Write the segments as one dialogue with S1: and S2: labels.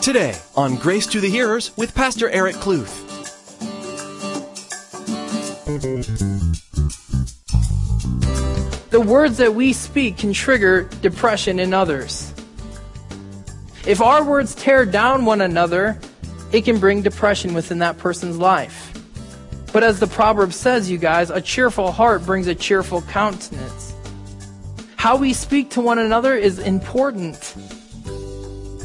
S1: Today on Grace to the Hearers with Pastor Eric Kluth.
S2: The words that we speak can trigger depression in others. If our words tear down one another, it can bring depression within that person's life. But as the proverb says, you guys, a cheerful heart brings a cheerful countenance. How we speak to one another is important.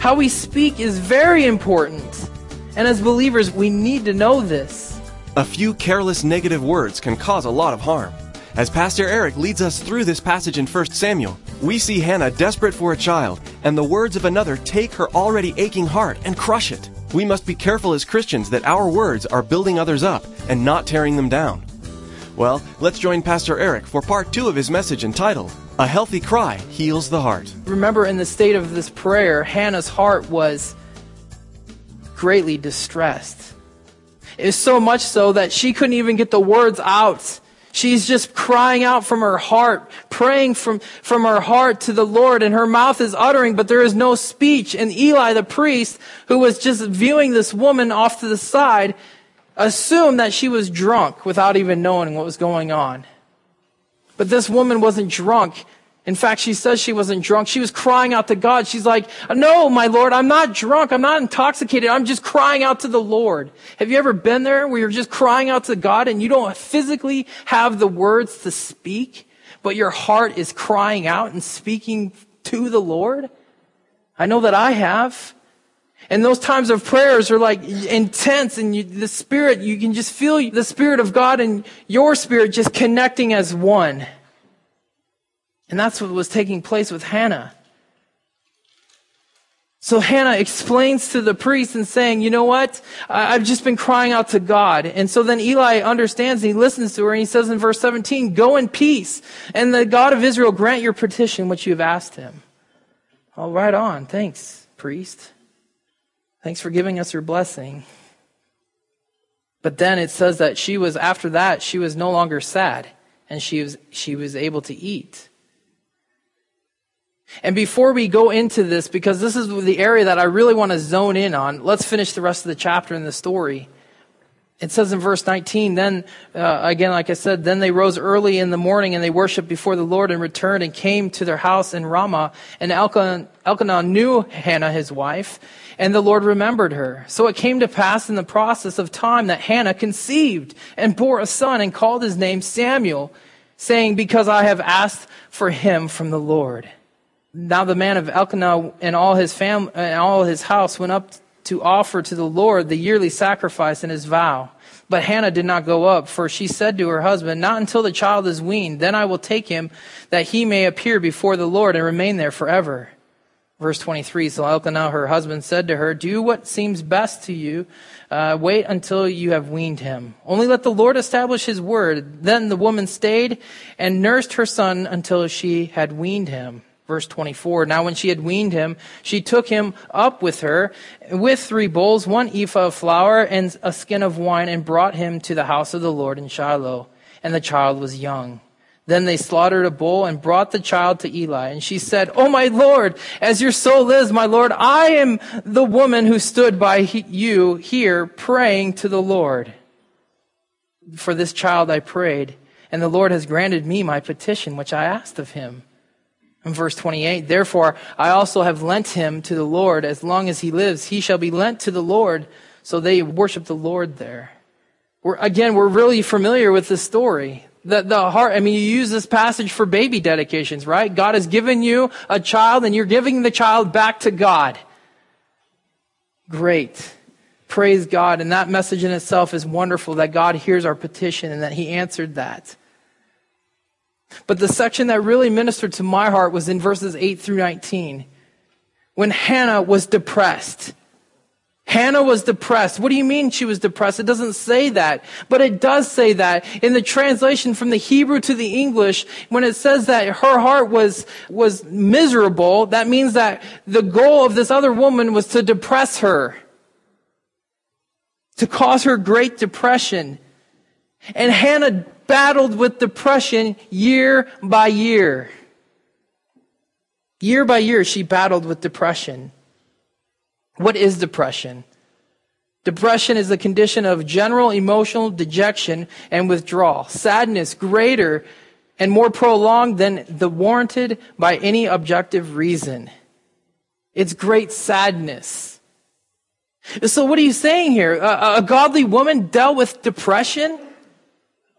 S2: How we speak is very important. And as believers, we need to know this.
S1: A few careless negative words can cause a lot of harm. As Pastor Eric leads us through this passage in 1 Samuel, we see Hannah desperate for a child, and the words of another take her already aching heart and crush it. We must be careful as Christians that our words are building others up and not tearing them down. Well, let's join Pastor Eric for part two of his message entitled, A Healthy Cry Heals the Heart.
S2: Remember, in the state of this prayer, Hannah's heart was greatly distressed. It was so much so that she couldn't even get the words out She's just crying out from her heart, praying from, from her heart to the Lord, and her mouth is uttering, but there is no speech. And Eli, the priest, who was just viewing this woman off to the side, assumed that she was drunk without even knowing what was going on. But this woman wasn't drunk. In fact, she says she wasn't drunk. She was crying out to God. She's like, no, my Lord, I'm not drunk. I'm not intoxicated. I'm just crying out to the Lord. Have you ever been there where you're just crying out to God and you don't physically have the words to speak, but your heart is crying out and speaking to the Lord? I know that I have. And those times of prayers are like intense and you, the spirit, you can just feel the spirit of God and your spirit just connecting as one. And that's what was taking place with Hannah. So Hannah explains to the priest and saying, you know what? I've just been crying out to God. And so then Eli understands and he listens to her and he says in verse 17, go in peace and the God of Israel grant your petition which you have asked him. All right on. Thanks, priest. Thanks for giving us your blessing. But then it says that she was, after that, she was no longer sad and she was, she was able to eat. And before we go into this, because this is the area that I really want to zone in on, let's finish the rest of the chapter in the story. It says in verse 19, then, uh, again, like I said, then they rose early in the morning and they worshiped before the Lord and returned and came to their house in Ramah. And Elkanah, knew Hannah, his wife, and the Lord remembered her. So it came to pass in the process of time that Hannah conceived and bore a son and called his name Samuel, saying, because I have asked for him from the Lord. Now the man of Elkanah and all his fam- and all his house went up to offer to the Lord the yearly sacrifice and his vow. But Hannah did not go up, for she said to her husband, Not until the child is weaned, then I will take him, that he may appear before the Lord and remain there forever. Verse 23 So Elkanah, her husband, said to her, Do what seems best to you. Uh, wait until you have weaned him. Only let the Lord establish his word. Then the woman stayed and nursed her son until she had weaned him. Verse 24. Now when she had weaned him, she took him up with her with three bowls, one ephah of flour, and a skin of wine, and brought him to the house of the Lord in Shiloh. And the child was young. Then they slaughtered a bull and brought the child to Eli. And she said, Oh, my Lord, as your soul lives, my Lord, I am the woman who stood by you here praying to the Lord. For this child I prayed, and the Lord has granted me my petition, which I asked of him. In verse 28, therefore I also have lent him to the Lord. As long as he lives, he shall be lent to the Lord. So they worship the Lord there. We're, again, we're really familiar with this story. The, the heart, I mean, you use this passage for baby dedications, right? God has given you a child and you're giving the child back to God. Great. Praise God. And that message in itself is wonderful that God hears our petition and that he answered that. But the section that really ministered to my heart was in verses 8 through 19. When Hannah was depressed. Hannah was depressed. What do you mean she was depressed? It doesn't say that. But it does say that in the translation from the Hebrew to the English, when it says that her heart was, was miserable, that means that the goal of this other woman was to depress her. To cause her great depression. And Hannah battled with depression year by year. Year by year, she battled with depression. What is depression? Depression is a condition of general emotional dejection and withdrawal, sadness greater and more prolonged than the warranted by any objective reason. It's great sadness. So what are you saying here? A, a godly woman dealt with depression?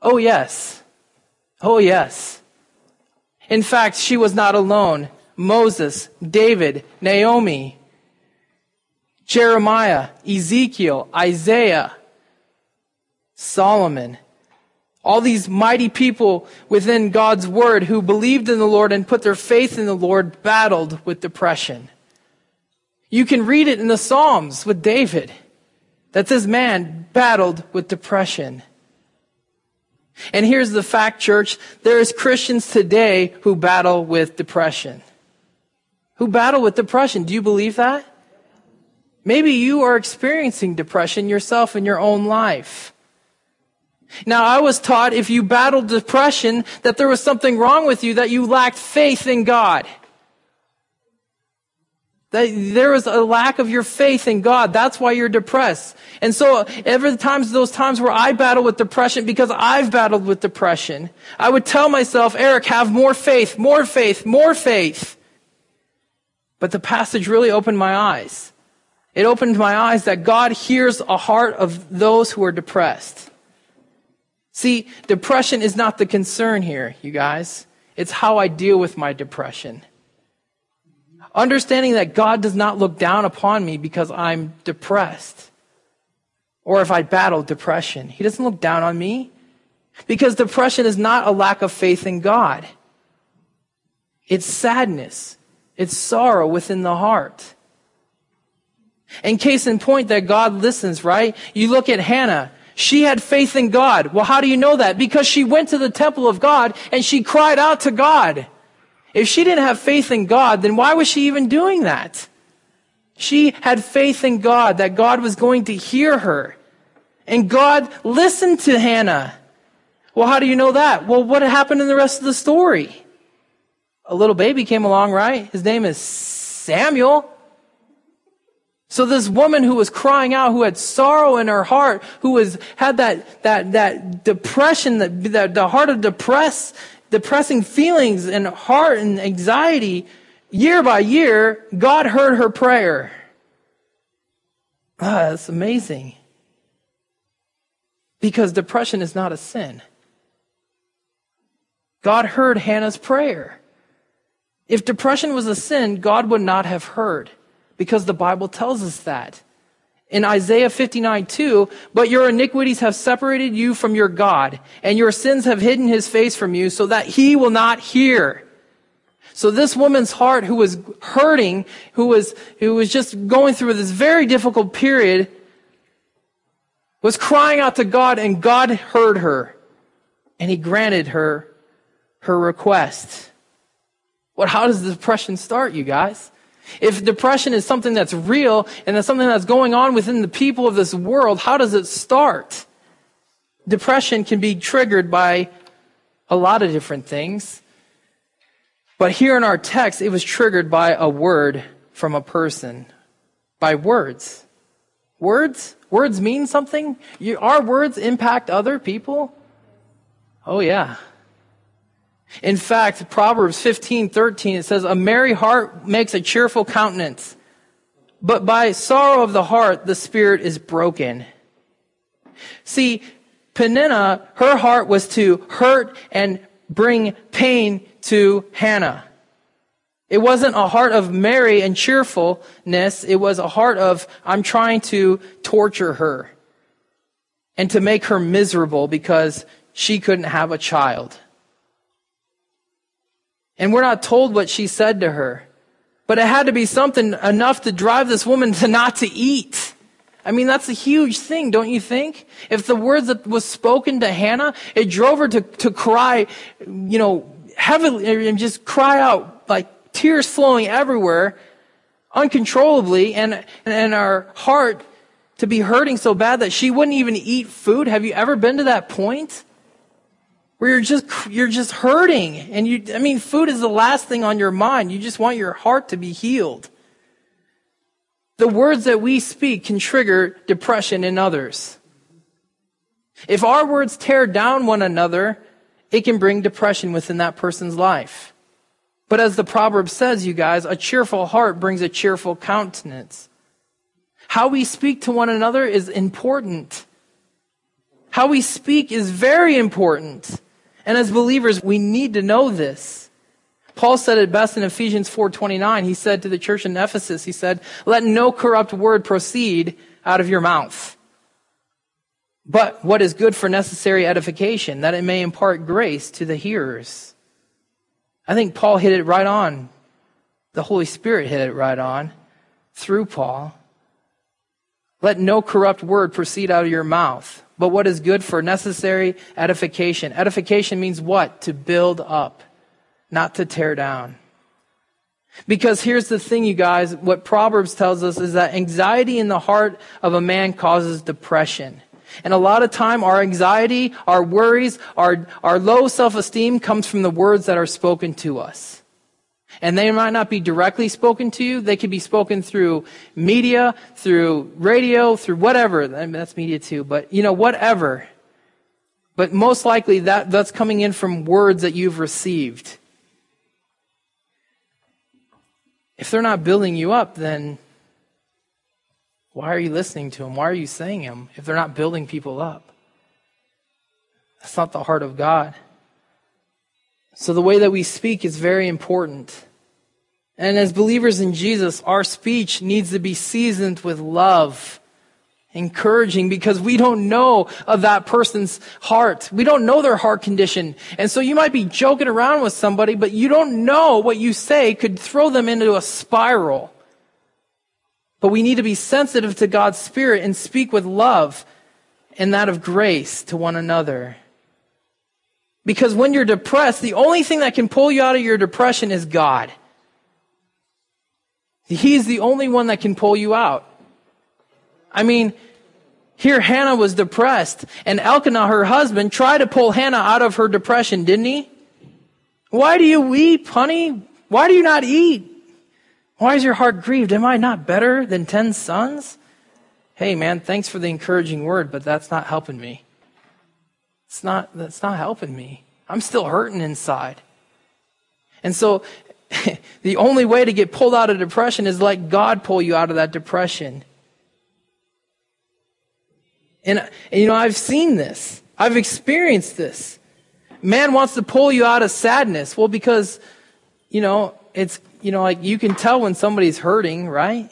S2: Oh yes. Oh yes. In fact, she was not alone. Moses, David, Naomi, Jeremiah, Ezekiel, Isaiah, Solomon, all these mighty people within God's word who believed in the Lord and put their faith in the Lord battled with depression. You can read it in the Psalms with David that this man battled with depression. And here's the fact, church. There is Christians today who battle with depression. Who battle with depression. Do you believe that? Maybe you are experiencing depression yourself in your own life. Now, I was taught if you battled depression that there was something wrong with you, that you lacked faith in God. There a lack of your faith in God. That's why you're depressed. And so every times those times where I battle with depression, because I've battled with depression, I would tell myself, Eric, have more faith, more faith, more faith. But the passage really opened my eyes. It opened my eyes that God hears a heart of those who are depressed. See, depression is not the concern here, you guys. It's how I deal with my depression. Understanding that God does not look down upon me because I'm depressed. Or if I battle depression. He doesn't look down on me. Because depression is not a lack of faith in God. It's sadness. It's sorrow within the heart. And case in point that God listens, right? You look at Hannah. She had faith in God. Well, how do you know that? Because she went to the temple of God and she cried out to God. If she didn't have faith in God, then why was she even doing that? She had faith in God that God was going to hear her. And God listened to Hannah. Well, how do you know that? Well, what happened in the rest of the story? A little baby came along, right? His name is Samuel. So this woman who was crying out, who had sorrow in her heart, who was, had that, that, that depression, that, that the heart of depress, depressing feelings and heart and anxiety, year by year, God heard her prayer. Ah, that's amazing. Because depression is not a sin. God heard Hannah's prayer. If depression was a sin, God would not have heard because the Bible tells us that. In Isaiah 59, 2, but your iniquities have separated you from your God, and your sins have hidden his face from you so that he will not hear. So this woman's heart who was hurting, who was, who was just going through this very difficult period, was crying out to God and God heard her and he granted her her request. What, how does the depression start, you guys? If depression is something that's real and that's something that's going on within the people of this world, how does it start? Depression can be triggered by a lot of different things. But here in our text, it was triggered by a word from a person. By words. Words? Words mean something? You, our words impact other people? Oh yeah. In fact, Proverbs 15, 13, it says, A merry heart makes a cheerful countenance, but by sorrow of the heart, the spirit is broken. See, Peninnah, her heart was to hurt and bring pain to Hannah. It wasn't a heart of merry and cheerfulness. It was a heart of, I'm trying to torture her and to make her miserable because she couldn't have a child. And we're not told what she said to her. But it had to be something enough to drive this woman to not to eat. I mean, that's a huge thing, don't you think? If the words that was spoken to Hannah, it drove her to, to cry, you know, heavily and just cry out like tears flowing everywhere uncontrollably and, and our heart to be hurting so bad that she wouldn't even eat food. Have you ever been to that point? Where you're just you're just hurting and you I mean food is the last thing on your mind. You just want your heart to be healed. The words that we speak can trigger depression in others. If our words tear down one another, it can bring depression within that person's life. But as the proverb says, you guys, a cheerful heart brings a cheerful countenance. How we speak to one another is important. How we speak is very important. And as believers, we need to know this. Paul said it best in Ephesians 4:29. He said to the church in Ephesus, he said, "Let no corrupt word proceed out of your mouth, but what is good for necessary edification, that it may impart grace to the hearers." I think Paul hit it right on. The Holy Spirit hit it right on through Paul. Let no corrupt word proceed out of your mouth, but what is good for necessary edification. Edification means what? To build up not to tear down. Because here's the thing, you guys, what Proverbs tells us is that anxiety in the heart of a man causes depression. And a lot of time, our anxiety, our worries, our, our low self-esteem comes from the words that are spoken to us. And they might not be directly spoken to you. They could be spoken through media, through radio, through whatever. I mean, that's media too, but you know, whatever. But most likely that, that's coming in from words that you've received. If they're not building you up, then why are you listening to them? Why are you saying them if they're not building people up? That's not the heart of God. So the way that we speak is very important. And as believers in Jesus, our speech needs to be seasoned with love encouraging because we don't know of that person's heart. We don't know their heart condition. And so you might be joking around with somebody, but you don't know what you say could throw them into a spiral. But we need to be sensitive to God's Spirit and speak with love and that of grace to one another. Because when you're depressed, the only thing that can pull you out of your depression is God. He's the only one that can pull you out. I mean, here Hannah was depressed, and Elkanah, her husband, tried to pull Hannah out of her depression, didn't he? Why do you weep, honey? Why do you not eat? Why is your heart grieved? Am I not better than ten sons? Hey man, thanks for the encouraging word, but that's not helping me. It's not, that's not helping me. I'm still hurting inside. And so, the only way to get pulled out of depression is let God pull you out of that depression. And, and, you know, I've seen this. I've experienced this. Man wants to pull you out of sadness. Well, because, you know, it's, you know, like you can tell when somebody's hurting, right?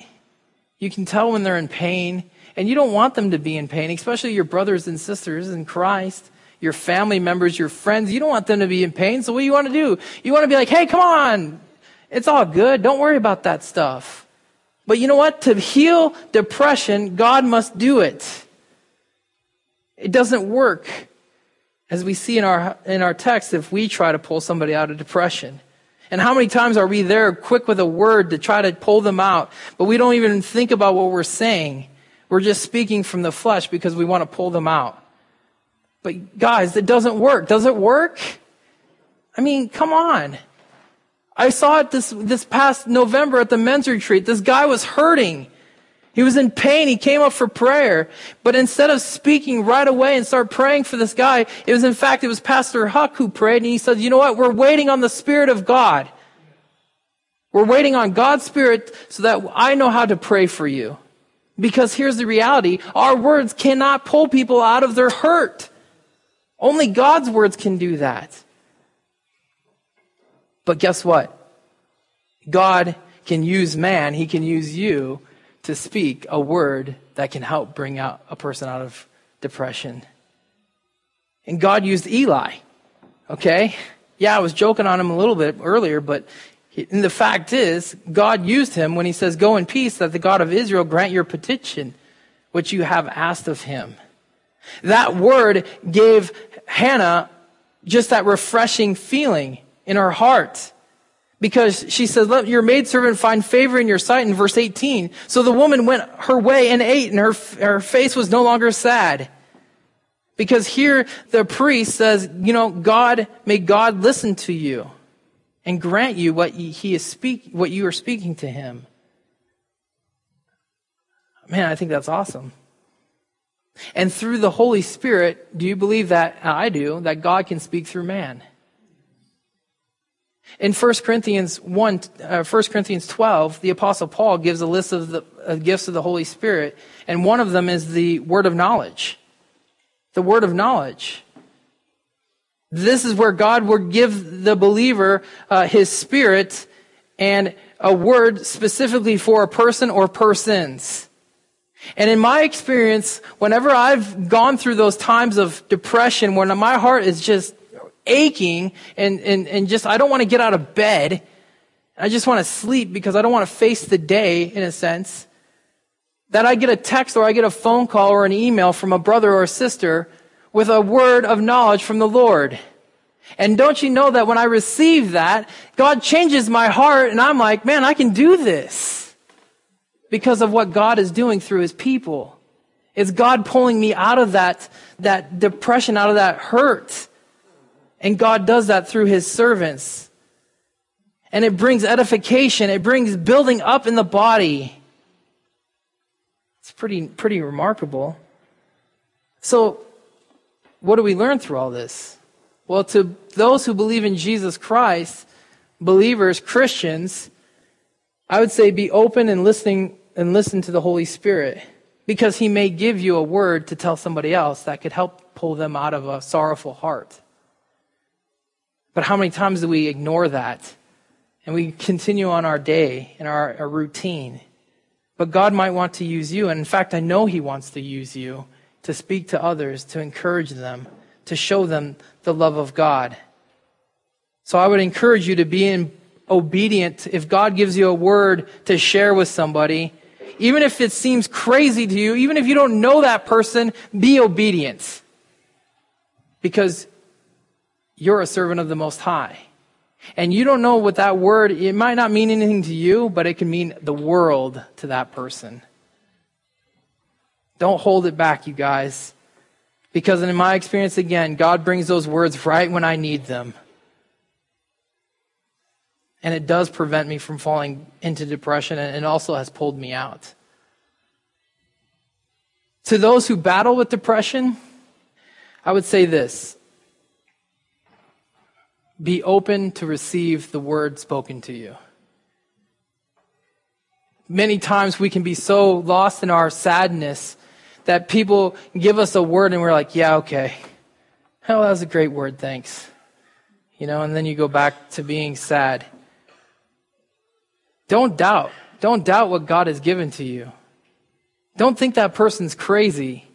S2: You can tell when they're in pain. And you don't want them to be in pain, especially your brothers and sisters in Christ, your family members, your friends. You don't want them to be in pain. So what do you want to do? You want to be like, hey, come on. It's all good. Don't worry about that stuff. But you know what? To heal depression, God must do it. It doesn't work, as we see in our, in our text, if we try to pull somebody out of depression. And how many times are we there quick with a word to try to pull them out, but we don't even think about what we're saying. We're just speaking from the flesh because we want to pull them out. But guys, it doesn't work. Does it work? I mean, come on. I saw it this, this past November at the men's retreat. This guy was hurting. He was in pain. He came up for prayer. But instead of speaking right away and start praying for this guy, it was in fact, it was Pastor Huck who prayed and he said, you know what? We're waiting on the Spirit of God. We're waiting on God's Spirit so that I know how to pray for you. Because here's the reality. Our words cannot pull people out of their hurt. Only God's words can do that. But guess what? God can use man. He can use you to speak a word that can help bring out a person out of depression. And God used Eli. Okay? Yeah, I was joking on him a little bit earlier, but he, the fact is, God used him when he says, Go in peace, that the God of Israel grant your petition, which you have asked of him. That word gave Hannah just that refreshing feeling in her heart because she says, let your maidservant find favor in your sight in verse 18. So the woman went her way and ate and her, her face was no longer sad. Because here the priest says, you know, God, may God listen to you and grant you what he is speak, what you are speaking to him. Man, I think that's awesome. And through the Holy Spirit, do you believe that I do, that God can speak through man? In 1 Corinthians 1, uh, 1 Corinthians 12, the apostle Paul gives a list of the uh, gifts of the Holy Spirit, and one of them is the word of knowledge. The word of knowledge. This is where God will give the believer uh, his spirit and a word specifically for a person or persons. And in my experience, whenever I've gone through those times of depression, when my heart is just aching and, and, and just, I don't want to get out of bed. I just want to sleep because I don't want to face the day, in a sense, that I get a text or I get a phone call or an email from a brother or a sister with a word of knowledge from the Lord. And don't you know that when I receive that, God changes my heart and I'm like, man, I can do this because of what God is doing through his people. It's God pulling me out of that, that depression, out of that hurt. And God does that through his servants. And it brings edification. It brings building up in the body. It's pretty, pretty remarkable. So, what do we learn through all this? Well, to those who believe in Jesus Christ, believers, Christians, I would say be open and listening and listen to the Holy Spirit because he may give you a word to tell somebody else that could help pull them out of a sorrowful heart. But how many times do we ignore that? And we continue on our day and our, our routine. But God might want to use you. And in fact, I know He wants to use you to speak to others, to encourage them, to show them the love of God. So I would encourage you to be in, obedient. If God gives you a word to share with somebody, even if it seems crazy to you, even if you don't know that person, be obedient. Because you're a servant of the Most High. And you don't know what that word, it might not mean anything to you, but it can mean the world to that person. Don't hold it back, you guys. Because in my experience, again, God brings those words right when I need them. And it does prevent me from falling into depression, and it also has pulled me out. To those who battle with depression, I would say this be open to receive the word spoken to you. Many times we can be so lost in our sadness that people give us a word and we're like, yeah, okay. Oh, that was a great word, thanks. You know, and then you go back to being sad. Don't doubt. Don't doubt what God has given to you. Don't think that person's crazy.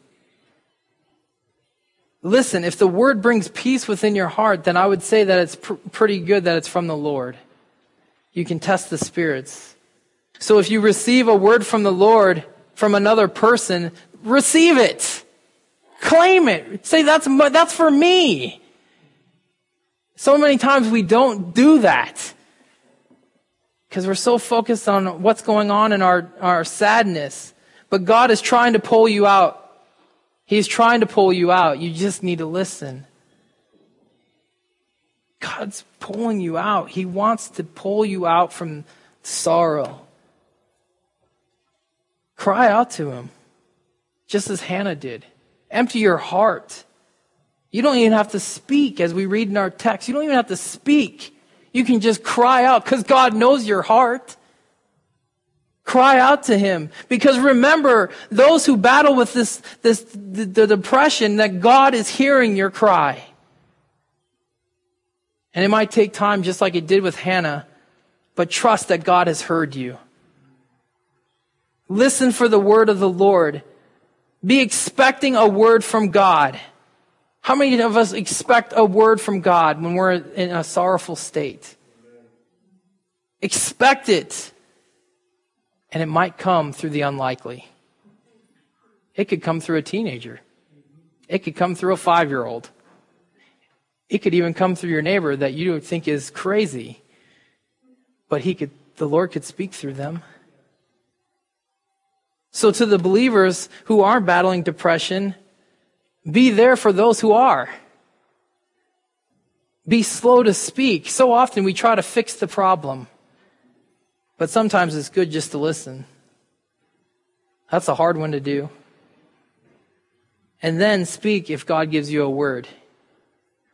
S2: Listen, if the word brings peace within your heart, then I would say that it's pr- pretty good that it's from the Lord. You can test the spirits. So if you receive a word from the Lord from another person, receive it. Claim it. Say that's that's for me. So many times we don't do that. Because we're so focused on what's going on in our, our sadness. But God is trying to pull you out He's trying to pull you out. You just need to listen. God's pulling you out. He wants to pull you out from sorrow. Cry out to Him, just as Hannah did. Empty your heart. You don't even have to speak, as we read in our text. You don't even have to speak. You can just cry out because God knows your heart. Cry out to him. Because remember, those who battle with this, this, the, the depression, that God is hearing your cry. And it might take time, just like it did with Hannah, but trust that God has heard you. Listen for the word of the Lord. Be expecting a word from God. How many of us expect a word from God when we're in a sorrowful state? Expect it. And it might come through the unlikely. It could come through a teenager. It could come through a five year old. It could even come through your neighbor that you think is crazy. But he could, the Lord could speak through them. So to the believers who aren't battling depression, be there for those who are. Be slow to speak. So often we try to fix the problem. But sometimes it's good just to listen. That's a hard one to do. And then speak if God gives you a word.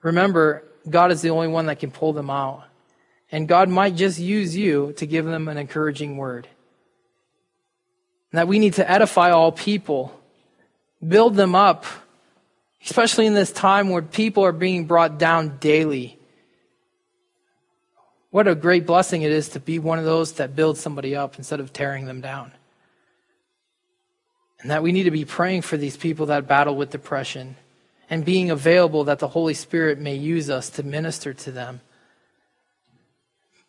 S2: Remember, God is the only one that can pull them out. And God might just use you to give them an encouraging word. And that we need to edify all people, build them up, especially in this time where people are being brought down daily. What a great blessing it is to be one of those that builds somebody up instead of tearing them down. And that we need to be praying for these people that battle with depression and being available that the Holy Spirit may use us to minister to them.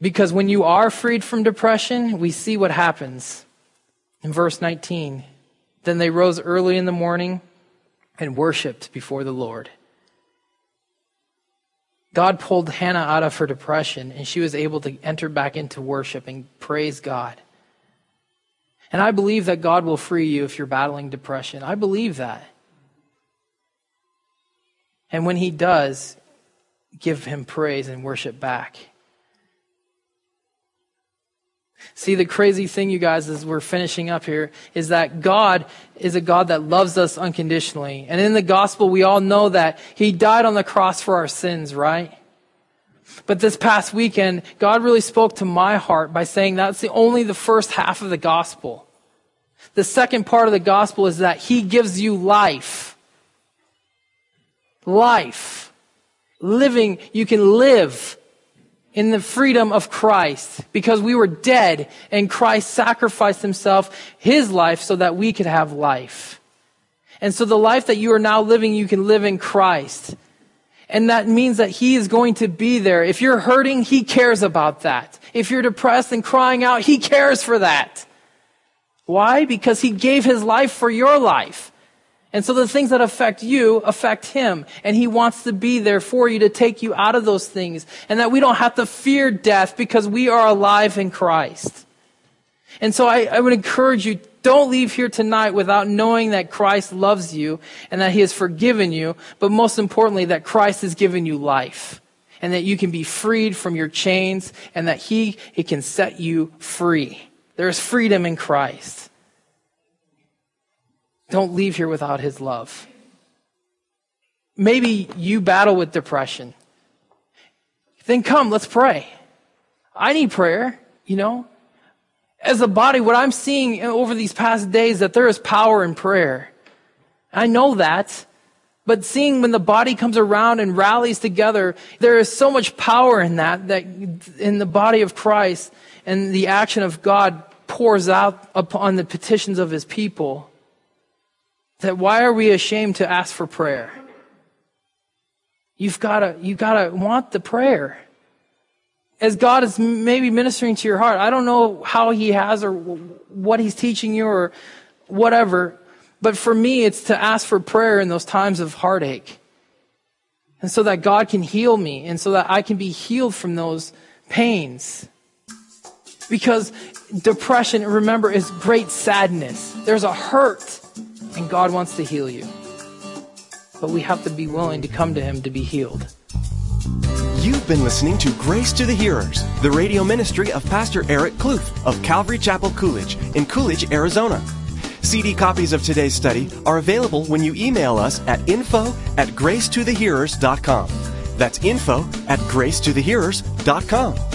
S2: Because when you are freed from depression, we see what happens. In verse 19, then they rose early in the morning and worshiped before the Lord. God pulled Hannah out of her depression, and she was able to enter back into worship and praise God. And I believe that God will free you if you're battling depression. I believe that. And when He does, give Him praise and worship back. See, the crazy thing, you guys, as we're finishing up here, is that God is a God that loves us unconditionally. And in the gospel, we all know that He died on the cross for our sins, right? But this past weekend, God really spoke to my heart by saying that's the only the first half of the gospel. The second part of the gospel is that He gives you life. Life. Living, you can live in the freedom of Christ because we were dead and Christ sacrificed himself, his life, so that we could have life. And so the life that you are now living, you can live in Christ. And that means that he is going to be there. If you're hurting, he cares about that. If you're depressed and crying out, he cares for that. Why? Because he gave his life for your life. And so the things that affect you affect him. And he wants to be there for you to take you out of those things. And that we don't have to fear death because we are alive in Christ. And so I, I would encourage you, don't leave here tonight without knowing that Christ loves you and that he has forgiven you. But most importantly, that Christ has given you life. And that you can be freed from your chains and that he, he can set you free. There is freedom in Christ. Don't leave here without his love. Maybe you battle with depression. Then come, let's pray. I need prayer, you know. As a body, what I'm seeing over these past days that there is power in prayer. I know that. But seeing when the body comes around and rallies together, there is so much power in that, that in the body of Christ and the action of God pours out upon the petitions of his people that why are we ashamed to ask for prayer? You've got to, you've got to want the prayer. As God is maybe ministering to your heart, I don't know how He has or what He's teaching you or whatever, but for me, it's to ask for prayer in those times of heartache. And so that God can heal me and so that I can be healed from those pains. Because depression, remember, is great sadness. There's a hurt and God wants to heal you. But we have to be willing to come to Him to be healed.
S1: You've been listening to Grace to the Hearers, the radio ministry of Pastor Eric Kluth of Calvary Chapel Coolidge in Coolidge, Arizona. CD copies of today's study are available when you email us at info at gracetothehearers.com. That's info at gracetothehearers.com.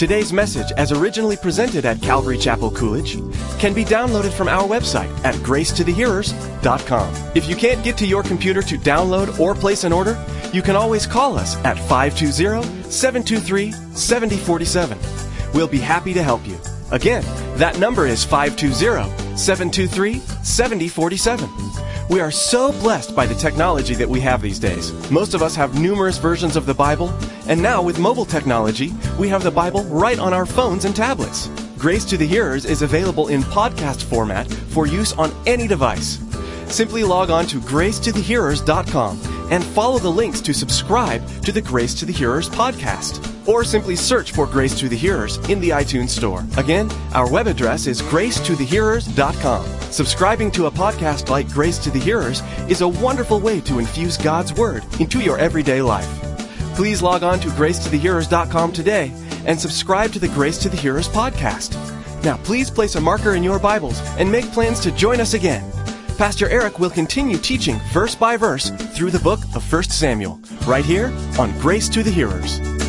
S1: Today's message, as originally presented at Calvary Chapel Coolidge, can be downloaded from our website at gracetothehearers.com. If you can't get to your computer to download or place an order, you can always call us at 520-723-7047. We'll be happy to help you. Again, that number is 520-723-7047. We are so blessed by the technology that we have these days. Most of us have numerous versions of the Bible, and now with mobile technology, we have the Bible right on our phones and tablets. Grace to the Hearers is available in podcast format for use on any device. Simply log on to gracetothehearers.com and follow the links to subscribe to the Grace to the Hearers podcast. Or simply search for Grace to the Hearers in the iTunes Store. Again, our web address is gracetothehearers.com. Subscribing to a podcast like Grace to the Hearers is a wonderful way to infuse God's Word into your everyday life. Please log on to gracetothehearers.com today and subscribe to the Grace to the Hearers podcast. Now, please place a marker in your Bibles and make plans to join us again. Pastor Eric will continue teaching verse by verse through the book of 1 Samuel, right here on Grace to the Hearers.